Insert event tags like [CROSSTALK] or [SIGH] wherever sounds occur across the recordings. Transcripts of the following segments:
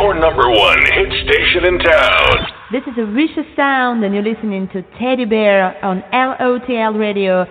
your number one hit station in town. This is a vicious sound, and you're listening to Teddy Bear on LOTL Radio.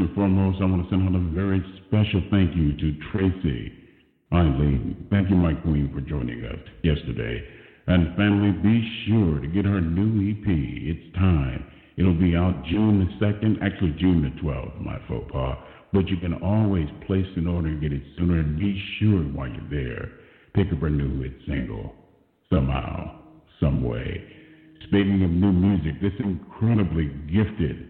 and foremost, I want to send out a very special thank you to Tracy Eileen. Thank you, my queen, for joining us yesterday. And family, be sure to get her new EP. It's time. It'll be out June the 2nd, actually June the 12th, my faux pas. But you can always place an order and get it sooner. And be sure while you're there, pick up her new hit single, somehow, some way. Speaking of new music, this incredibly gifted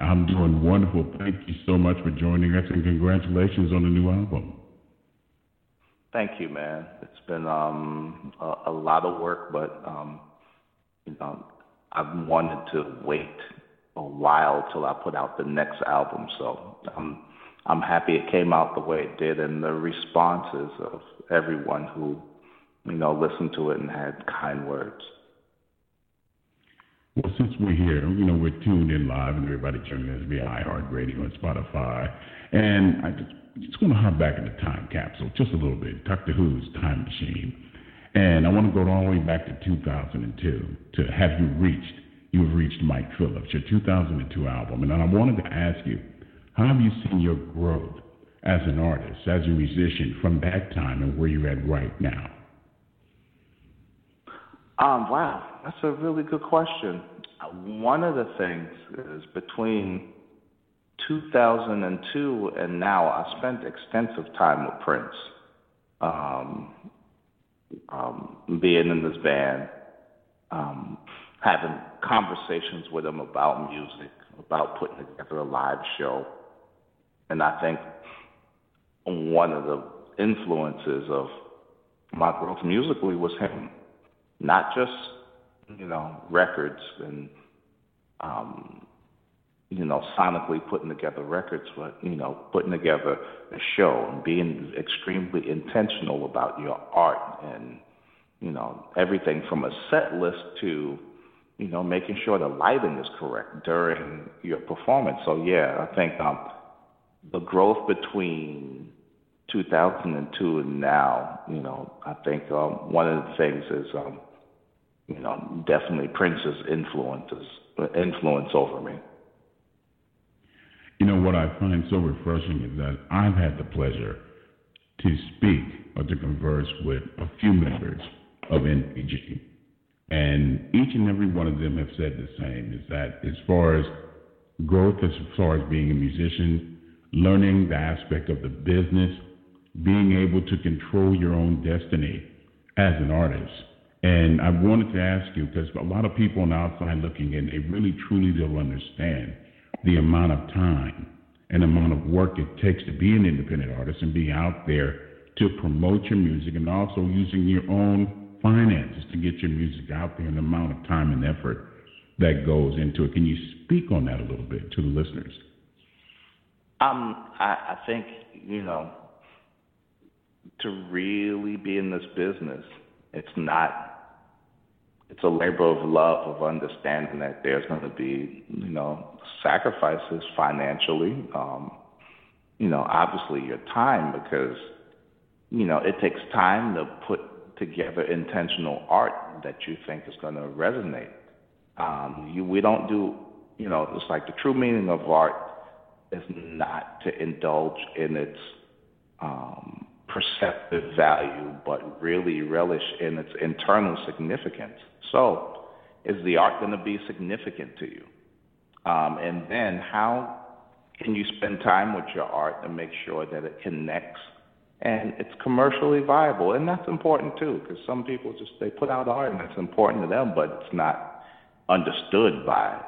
I'm doing wonderful. Thank you so much for joining us, and congratulations on the new album. Thank you, man. It's been um, a, a, lot of work, but um, you know, I've wanted to wait a while till I put out the next album. So I'm I'm happy it came out the way it did, and the responses of everyone who you know listened to it and had kind words. Well, since we're here, you know, we're tuned in live, and everybody tuning in via iHeartRadio and Spotify. And I just, just want to hop back in the time capsule just a little bit, Doctor Who's Time Machine. And I want to go all the way back to 2002 to have you reached, you've reached Mike Phillips, your 2002 album. And I wanted to ask you, how have you seen your growth as an artist, as a musician from that time and where you're at right now? Um, wow, that's a really good question. One of the things is between 2002 and now, I spent extensive time with Prince. Um, um, being in this band, um, having conversations with him about music, about putting together a live show. And I think one of the influences of my growth musically was him. Not just, you know, records and um, you know, sonically putting together records, but you know, putting together a show and being extremely intentional about your art and you know everything from a set list to you know making sure the lighting is correct during your performance. So yeah, I think um, the growth between 2002 and now, you know, I think um, one of the things is um, you know definitely Prince's influences influence over me. You know, what I find so refreshing is that I've had the pleasure to speak or to converse with a few members of NPG. And each and every one of them have said the same is that as far as growth, as far as being a musician, learning the aspect of the business, being able to control your own destiny as an artist. And I wanted to ask you, because a lot of people on the outside looking in, they really truly don't understand the amount of time and amount of work it takes to be an independent artist and be out there to promote your music and also using your own finances to get your music out there and the amount of time and effort that goes into it. Can you speak on that a little bit to the listeners? Um, I, I think, you know, to really be in this business, it's not it's a labor of love of understanding that there's going to be you know sacrifices financially. Um you know obviously your time because you know it takes time to put together intentional art that you think is going to resonate. Um you we don't do you know it's like the true meaning of art is not to indulge in its um perceptive value, but really relish in its internal significance. So, is the art going to be significant to you? Um, and then, how can you spend time with your art to make sure that it connects and it's commercially viable? And that's important too, because some people just they put out art and it's important to them, but it's not understood by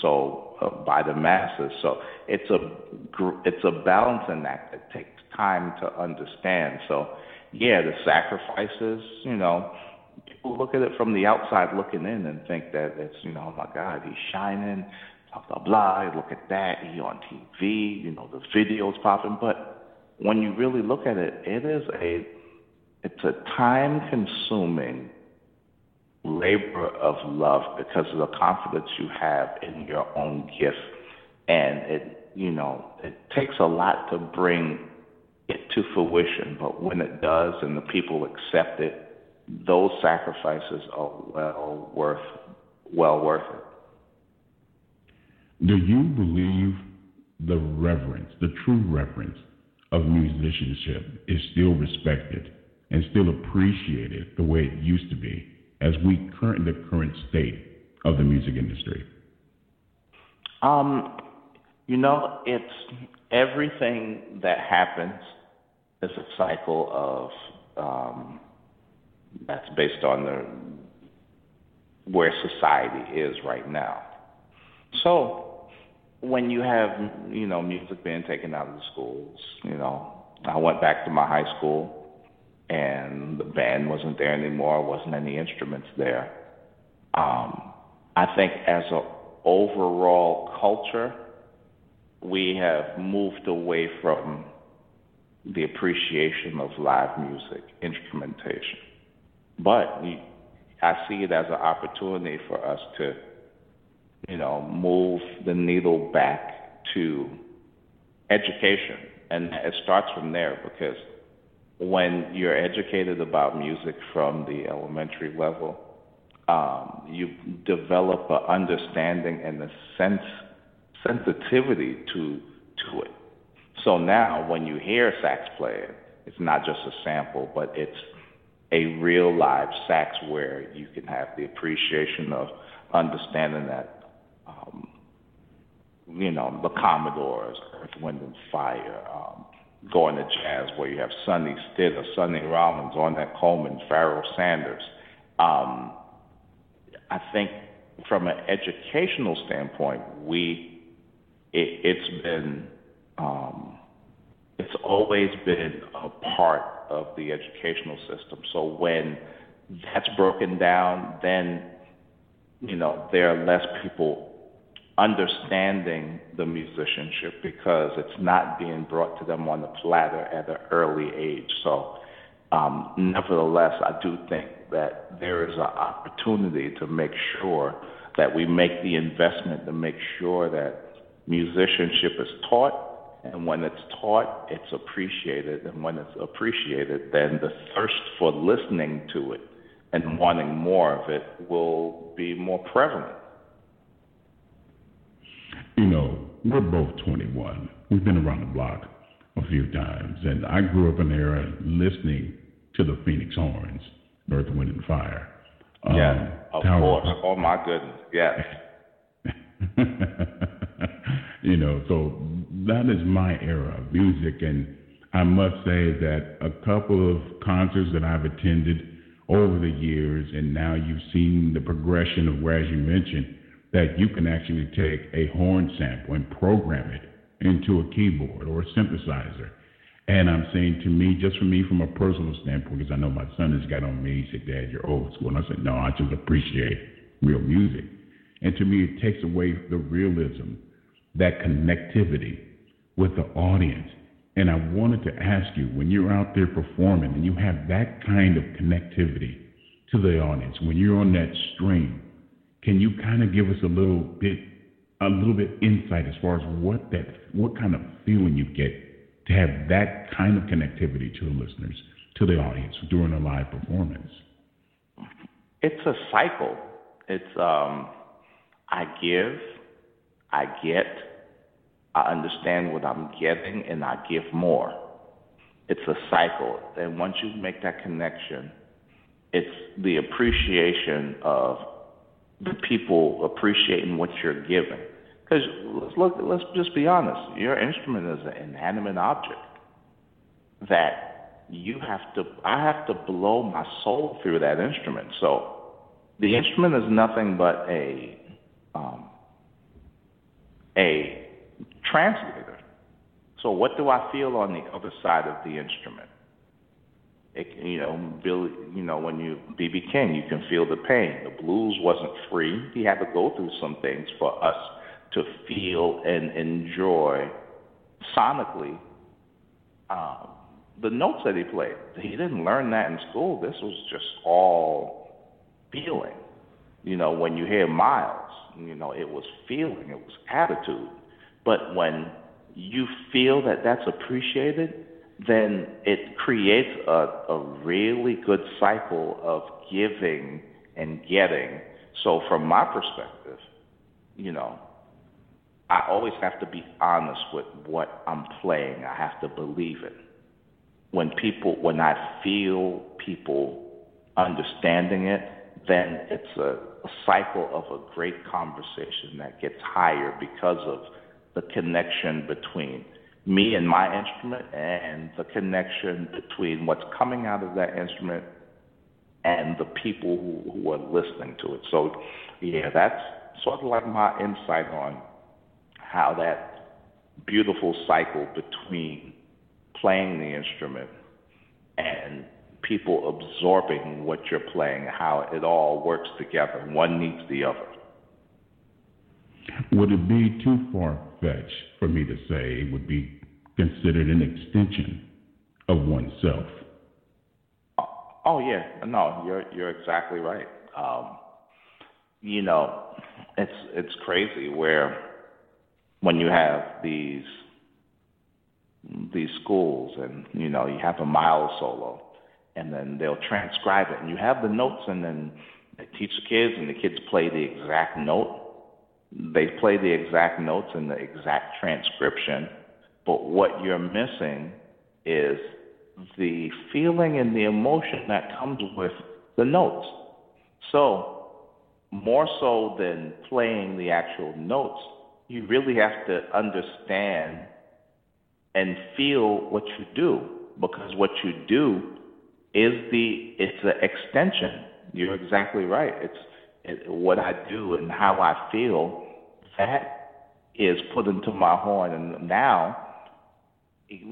so uh, by the masses. So it's a it's a balancing act that takes time to understand. So, yeah, the sacrifices, you know, people look at it from the outside looking in and think that it's, you know, oh my God, he's shining, blah, blah, blah. Look at that. He on TV, you know, the videos popping. But when you really look at it, it is a, it's a time consuming labor of love because of the confidence you have in your own gift. And it, you know, it takes a lot to bring it to fruition. But when it does and the people accept it, those sacrifices are well worth well worth it. Do you believe the reverence, the true reverence of musicianship is still respected and still appreciated the way it used to be as we current the current state of the music industry? Um, you know, it's everything that happens is a cycle of um, that's based on the where society is right now. So when you have you know music being taken out of the schools, you know, I went back to my high school and the band wasn't there anymore, wasn't any instruments there. Um, I think as an overall culture, we have moved away from the appreciation of live music, instrumentation. But I see it as an opportunity for us to, you know, move the needle back to education. And it starts from there because when you're educated about music from the elementary level, um, you develop an understanding and a sense sensitivity to to it. So now, when you hear sax playing, it's not just a sample, but it's a real live sax where you can have the appreciation of understanding that, um, you know, the Commodores, Earth, Wind, and Fire, um, going to jazz where you have Sonny Stitt or Sonny Rollins, Ornette Coleman, Pharoah Sanders. Um, I think from an educational standpoint, we it, it's been um, it's always been a part of the educational system. So when that's broken down, then you know there are less people understanding the musicianship because it's not being brought to them on the platter at an early age. So, um, nevertheless, I do think that there is an opportunity to make sure that we make the investment to make sure that musicianship is taught. And when it's taught, it's appreciated. And when it's appreciated, then the thirst for listening to it and wanting more of it will be more prevalent. You know, we're both 21. We've been around the block a few times, and I grew up in an era listening to the Phoenix Horns, Earth, Wind, and Fire. Um, yeah, of Tower course. Of, oh my goodness, yes. [LAUGHS] you know, so that is my era of music, and I must say that a couple of concerts that I've attended over the years, and now you've seen the progression of where, as you mentioned, that you can actually take a horn sample and program it into a keyboard or a synthesizer. And I'm saying to me, just for me, from a personal standpoint, because I know my son has got on me, he said, Dad, you're old school. And I said, No, I just appreciate real music. And to me, it takes away the realism, that connectivity with the audience. And I wanted to ask you, when you're out there performing and you have that kind of connectivity to the audience, when you're on that stream, can you kind of give us a little bit, a little bit insight as far as what that, what kind of feeling you get to have that kind of connectivity to the listeners, to the audience during a live performance? It's a cycle. It's um, I give, I get, I understand what I'm getting, and I give more. It's a cycle, and once you make that connection, it's the appreciation of the people appreciating what you're giving. Because let's look, let's just be honest. Your instrument is an inanimate object that you have to. I have to blow my soul through that instrument. So the instrument is nothing but a um, a translator. So what do I feel on the other side of the instrument? It, you know, Billy, you know, when you BB King, you can feel the pain. The blues wasn't free. He had to go through some things for us to feel and enjoy sonically um, the notes that he played. He didn't learn that in school. This was just all feeling. You know, when you hear Miles, you know, it was feeling, it was attitude. But when you feel that that's appreciated, then it creates a, a really good cycle of giving and getting. So, from my perspective, you know, I always have to be honest with what I'm playing. I have to believe it. When people, when I feel people understanding it, then it's a, a cycle of a great conversation that gets higher because of the connection between me and my instrument and the connection between what's coming out of that instrument and the people who, who are listening to it. So, yeah, that's sort of like my insight on how that beautiful cycle between playing the instrument and people absorbing what you're playing, how it all works together. One needs the other. Would it be too far fetched for me to say it would be considered an extension of oneself? Oh yeah, no, you're you're exactly right. Um, you know, it's it's crazy where when you have these these schools and you know you have a Miles solo and then they'll transcribe it and you have the notes and then they teach the kids and the kids play the exact note they play the exact notes and the exact transcription, but what you're missing is the feeling and the emotion that comes with the notes. So, more so than playing the actual notes, you really have to understand and feel what you do because what you do is the it's an extension. You're exactly right. It's it, what I do and how I feel. That is put into my horn, and now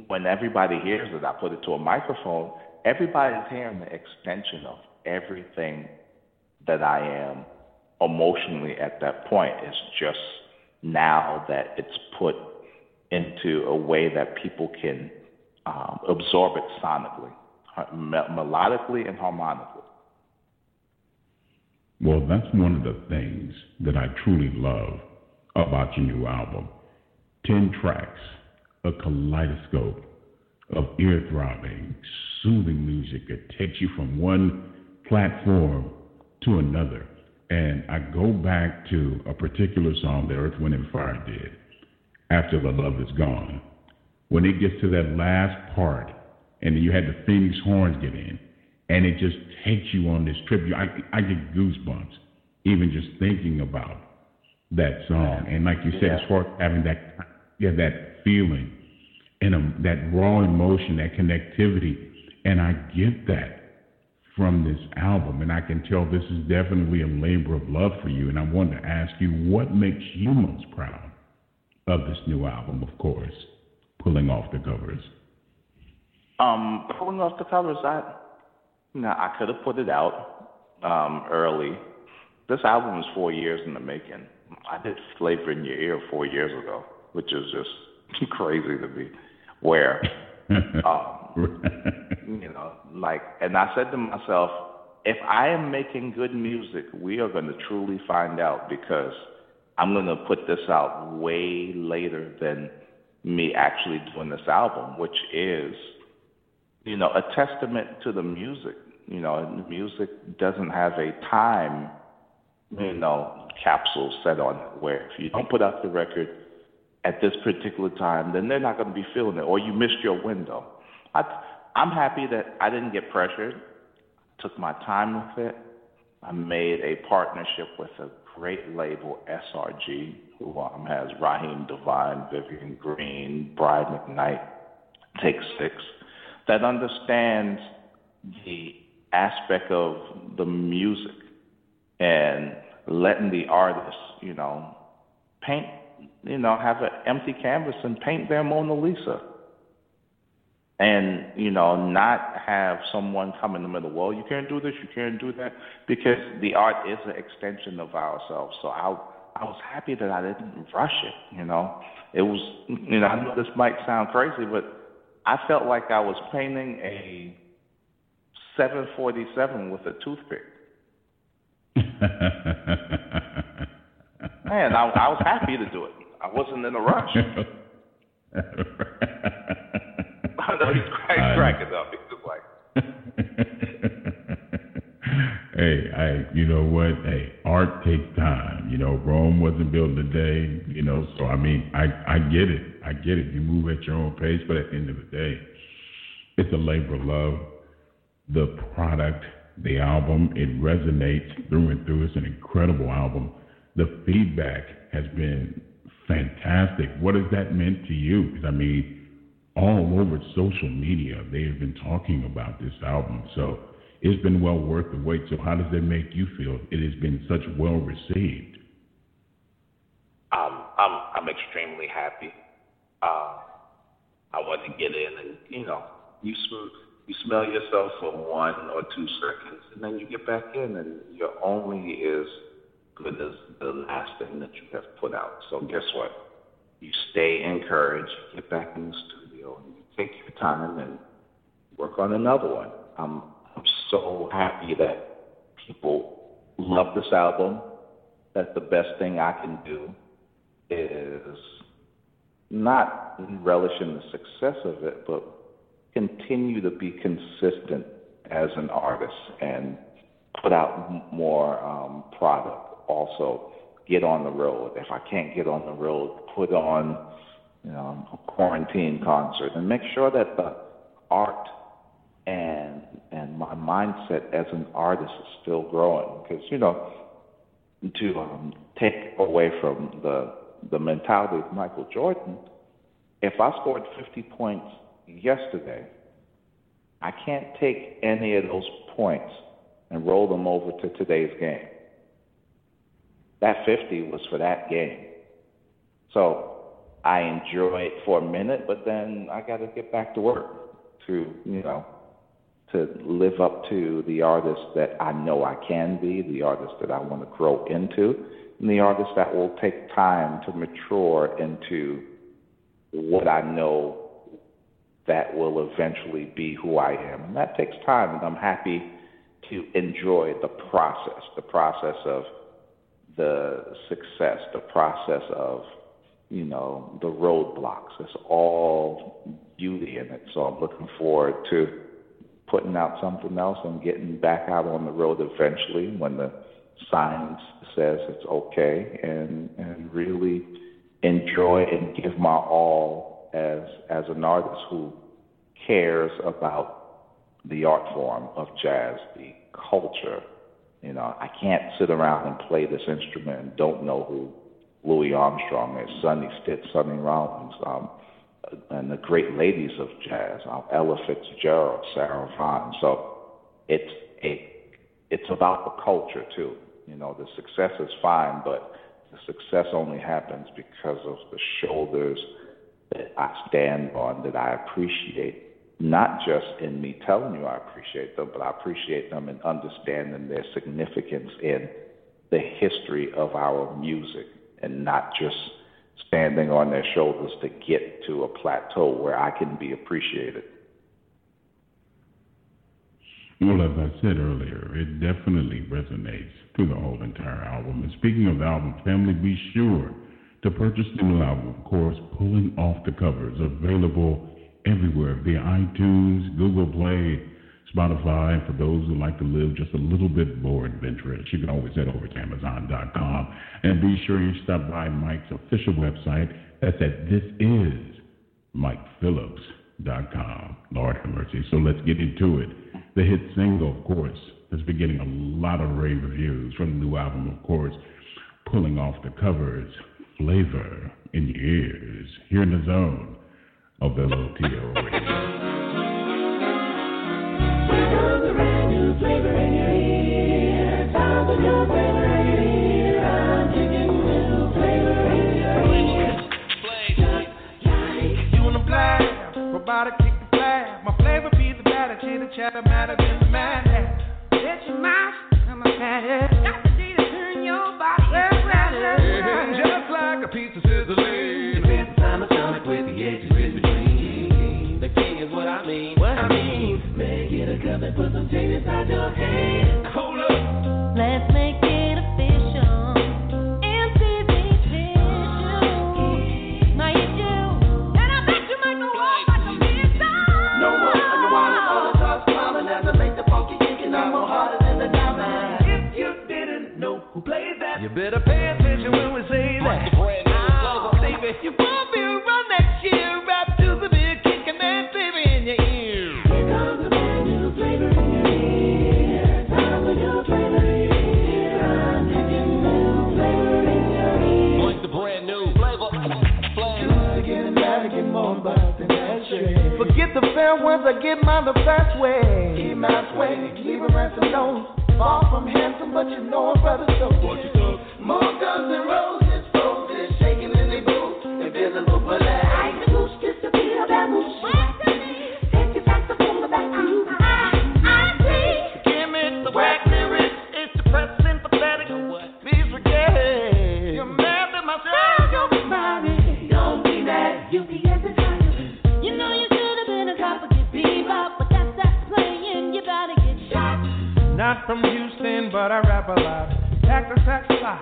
when everybody hears it, I put it to a microphone. Everybody's hearing the extension of everything that I am emotionally at that point. It's just now that it's put into a way that people can um, absorb it sonically, melodically and harmonically. Well, that's one of the things that I truly love about your new album. Ten tracks, a kaleidoscope of ear throbbing, soothing music that takes you from one platform to another. And I go back to a particular song that Earth, Wind, and Fire did, After the Love Is Gone. When it gets to that last part, and you had the Phoenix horns get in, and it just takes you on this trip. I, I get goosebumps even just thinking about that song. And like you said, yeah. as far as having that, yeah, that feeling and a, that raw emotion, that connectivity, and I get that from this album, and I can tell this is definitely a labor of love for you. And I want to ask you, what makes you most proud of this new album? Of course, pulling off the covers. Um, pulling off the covers, I, know, I could have put it out um, early. This album is four years in the making. I did Flavor in Your Ear four years ago, which is just [LAUGHS] crazy to me. Where [LAUGHS] um, you know, like, and I said to myself, if I am making good music, we are going to truly find out because I'm going to put this out way later than me actually doing this album, which is, you know, a testament to the music. You know, music doesn't have a time, you know, capsule set on it where if you don't put out the record at this particular time, then they're not going to be feeling it, or you missed your window. I, I'm happy that I didn't get pressured. Took my time with it. I made a partnership with a great label, SRG, who um, has Raheem DeVaughn, Vivian Green, Brian McKnight, Take Six, that understands the aspect of the music and letting the artist, you know, paint, you know, have an empty canvas and paint their Mona Lisa. And you know not have someone come in the middle well you can't do this you can't do that because the art is an extension of ourselves. So i i was happy that i didn't rush it you know? It was you know i know this might sound crazy but i felt like i was painting a 747 with a toothpick [LAUGHS] man I, I was happy to do it i wasn't in a rush [LAUGHS] [LAUGHS] I know he's crack, cracking up. He's just like. Hey, I, you know what? Hey, art takes time. You know, Rome wasn't built in a day. You know, so I mean, I, I get it. I get it. You move at your own pace, but at the end of the day, it's a labor of love. The product, the album, it resonates through and through. It's an incredible album. The feedback has been fantastic. What has that meant to you? Because I mean all over social media. They have been talking about this album. So it's been well worth the wait. So how does that make you feel? It has been such well received. Um, I'm I'm extremely happy. Uh, I want to get in and you know you sm- you smell yourself for one or two seconds and then you get back in and you're only as good as the last thing that you have put out. So guess what? You stay encouraged, get back in the studio and you take your time and work on another one. I'm so happy that people love this album. That the best thing I can do is not relish in the success of it, but continue to be consistent as an artist and put out more um, product. Also, get on the road. If I can't get on the road, put on you know, a quarantine concert, and make sure that the art and and my mindset as an artist is still growing. Because you know, to um, take away from the the mentality of Michael Jordan, if I scored 50 points yesterday, I can't take any of those points and roll them over to today's game. That 50 was for that game. So I enjoy it for a minute, but then I got to get back to work to, you know, to live up to the artist that I know I can be, the artist that I want to grow into, and the artist that will take time to mature into what I know that will eventually be who I am. And that takes time, and I'm happy to enjoy the process, the process of the success, the process of, you know, the roadblocks. It's all beauty in it. So I'm looking forward to putting out something else and getting back out on the road eventually when the science says it's okay and and really enjoy and give my all as as an artist who cares about the art form of jazz, the culture. You know, I can't sit around and play this instrument and don't know who Louis Armstrong is, Sonny Stitt, Sonny Rollins, um, and the great ladies of jazz, um, Ella Fitzgerald, Sarah Vaughan. So it's a it's about the culture too. You know, the success is fine, but the success only happens because of the shoulders that I stand on that I appreciate, not just in me telling you I appreciate them, but I appreciate them in understanding their significance in the history of our music and not just standing on their shoulders to get to a plateau where I can be appreciated. Well, as I said earlier, it definitely resonates through the whole entire album. And speaking of the album family, be sure to purchase the new album, of course, Pulling Off the Covers, available everywhere via iTunes, Google Play, Spotify. And for those who like to live just a little bit more adventurous, you can always head over to Amazon.com and be sure you stop by Mike's official website. That's at This Is MikePhillips.com. Lord have mercy. So let's get into it. The hit single, of course, has been getting a lot of rave reviews from the new album, of course, pulling off the covers, flavor in your ears, here in the zone of the LOTL radio. [LAUGHS] Just like a piece of sizzling. You. And I bet you might go off some bit. No more talk, mama. Never make the pokey kicking down more hotter than the download. If you didn't know who played that, you better pay attention when we the ones, I get mine the best way. Keep my way, leave a ransom note. Far from handsome, but you know a brother so. What you more guns and roses, roses shaking in the boots, invisible bullet. I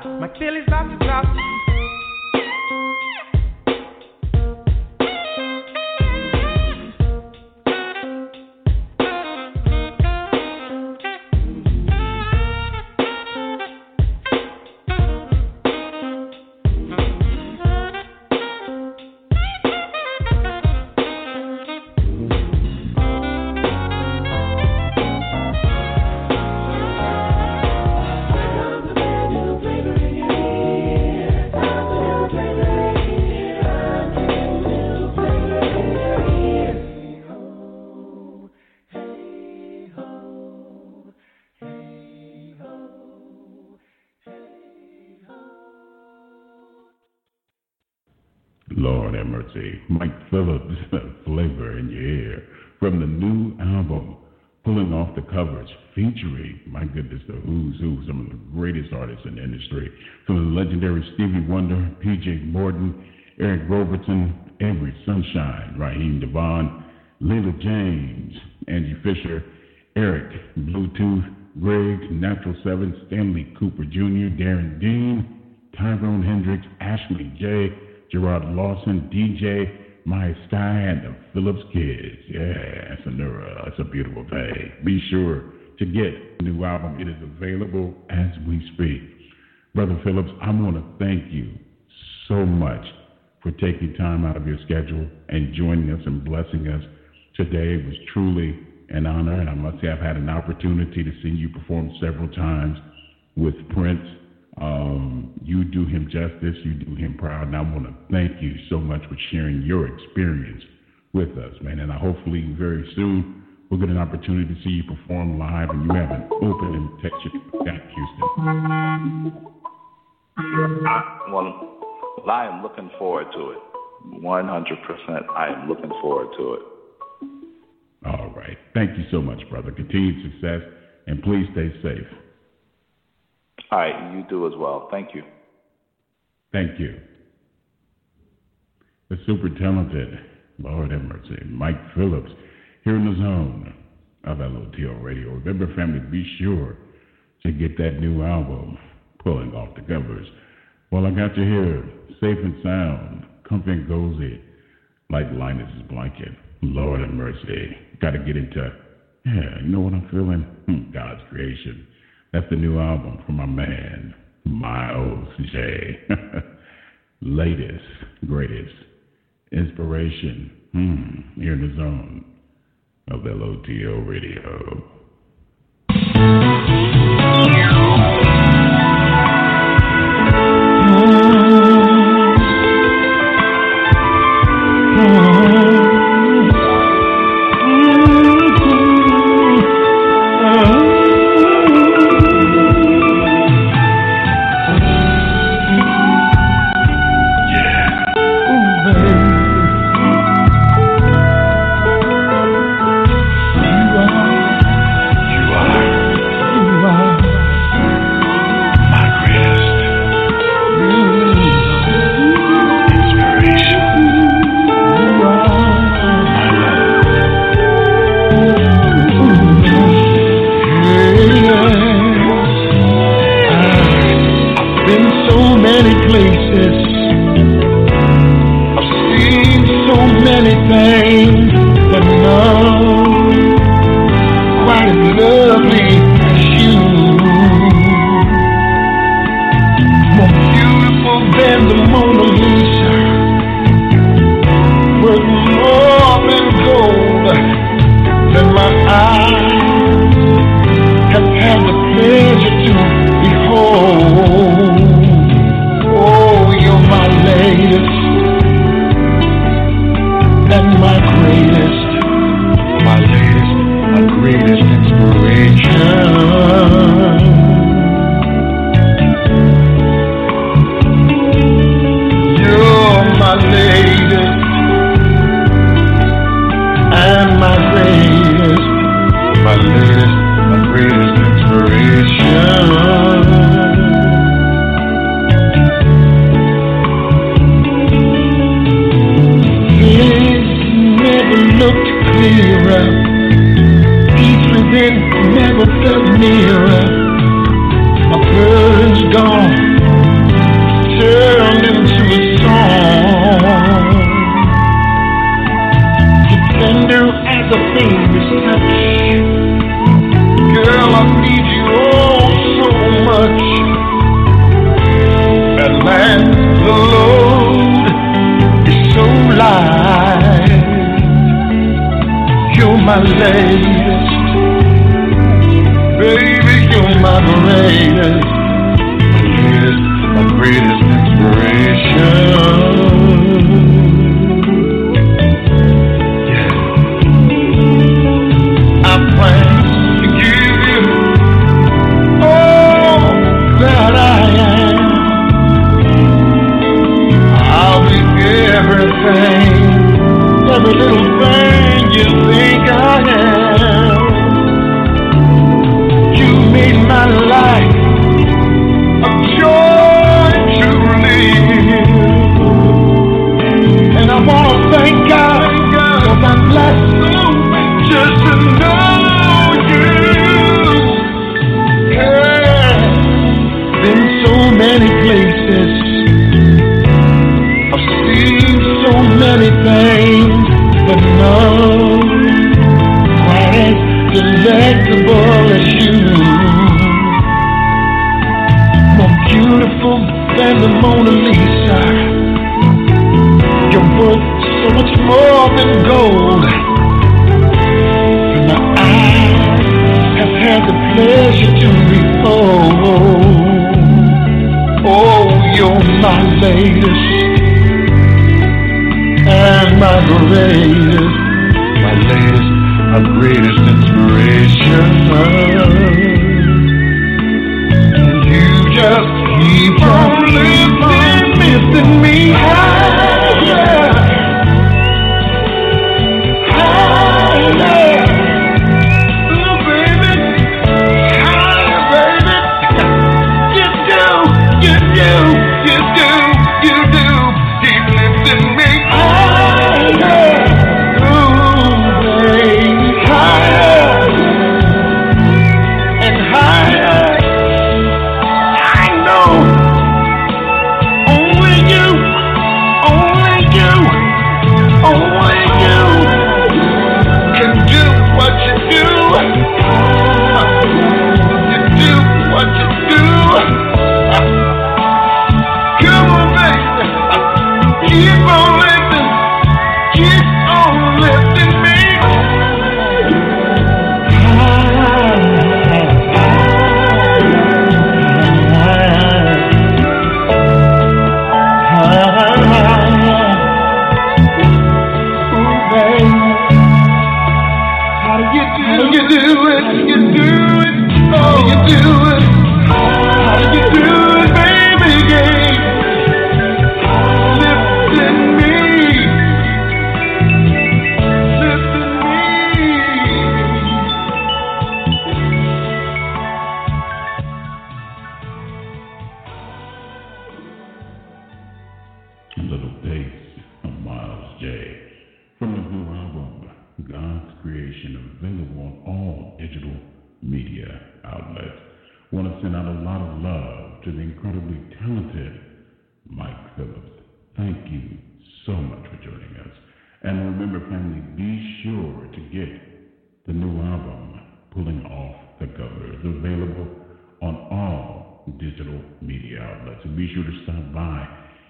sax fly. Lord have mercy. Mike Phillips, Flavor in Your Ear, from the new album, Pulling Off the Covers, featuring, my goodness, the who's who, some of the greatest artists in the industry, from the legendary Stevie Wonder, PJ Morton, Eric Roberson, Avery Sunshine, Raheem DeVaughn, Leela James, Angie Fisher, Eric, Blu2th, Greg, Naturally 7, Stanley Cooper Jr., Darien Dean, Tyrone Hendrix, Ashley Jayy, Jarrod Lawson, DJ, My Sky, and the Phillips Kids. Yeah, it's a, it's a beautiful thing. Be sure to get the new album. It is available as we speak. Brother Phillips, I want to thank you so much for taking time out of your schedule and joining us and blessing us today. It was truly an honor, and I must say I've had an opportunity to see you perform several times with Prince. Um, you do him justice, you do him proud, and I want to thank you so much for sharing your experience with us, man. And I hopefully very soon we'll get an opportunity to see you perform live, and you have an open invitation back Houston. Well, well, I am looking forward to it. 100%. I am looking forward to it. All right. Thank you so much, brother. Continued success, and please stay safe. All right. You do as well. Thank you. Thank you. The super talented, Lord have mercy, Mike Phillips, here in the zone of LOTL Radio. Remember, family, be sure to get that new album, Pulling Off the Covers. Well, I got you here, safe and sound, comfy and cozy, like Linus's blanket. Lord have mercy. Got to get into, yeah, you know what I'm feeling? Hmm, God's creation. That's the new album from my man, Miles J. [LAUGHS] Latest, greatest inspiration. Hmm, here in the zone of LOTL Radio. The a finger's touch. Girl, I need you all so much. At last, the load is so light. You're my latest, baby. You're my greatest. every little thing you think I am. You made my life a joy to live, and I wanna thank just to know you. Yeah. Been so many places, I've seen so many things delectable as you. More beautiful than the Mona Lisa. You're worth so much more than gold. My eyes have had the pleasure to behold. Oh, you're my latest my greatest, my latest, my greatest inspiration. You just keep on lifting, Phillips. Thank you so much for joining us. And remember, family, be sure to get the new album, Pulling Off the Covers, available on all digital media outlets. And be sure to stop by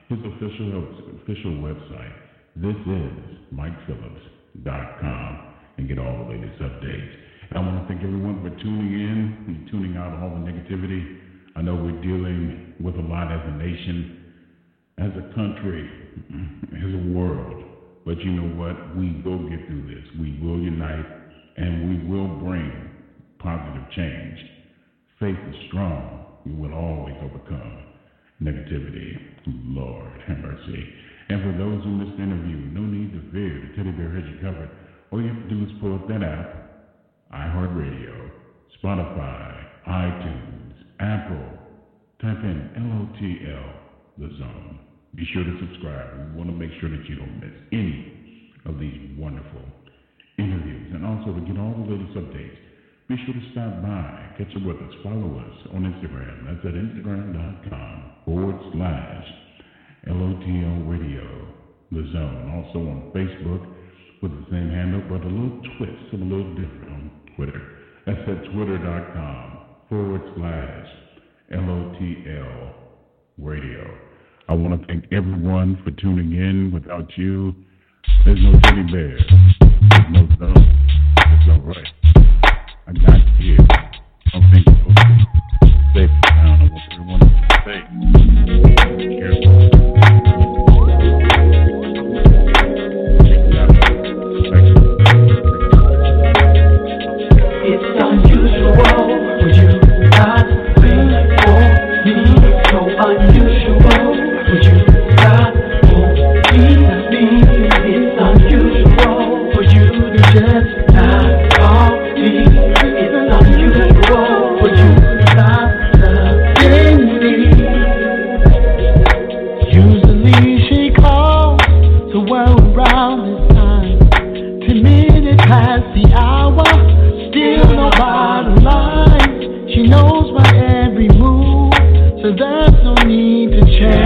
his official official website. This is MikePhillips.com and get all the latest updates. And I want to thank everyone for tuning in and tuning out all the negativity. I know we're dealing with a lot as a nation, as a country, as a world. But you know what? We will get through this. We will unite and we will bring positive change. Faith is strong. We will always overcome negativity. Lord have mercy. And for those who missed the interview, no need to fear. The teddy bear has you covered. All you have to do is pull up that app, iHeartRadio, Spotify, iTunes, Apple. Type in LOTL, the zone. Be sure to subscribe. We want to make sure that you don't miss any of these wonderful interviews. And also to get all the latest updates, be sure to stop by, catch up with us, follow us on Instagram. That's at instagram.com forward slash LOTL Radio, the zone. Also on Facebook with the same handle, but a little twist, a little different on Twitter. That's at twitter.com forward slash LOTL Radio. I want to thank everyone for tuning in. Without you, there's no teddy bear. There's no zone. It's all right. I got you. I don't think it's okay. Safe sound. I want everyone to be safe. So there's no need to chase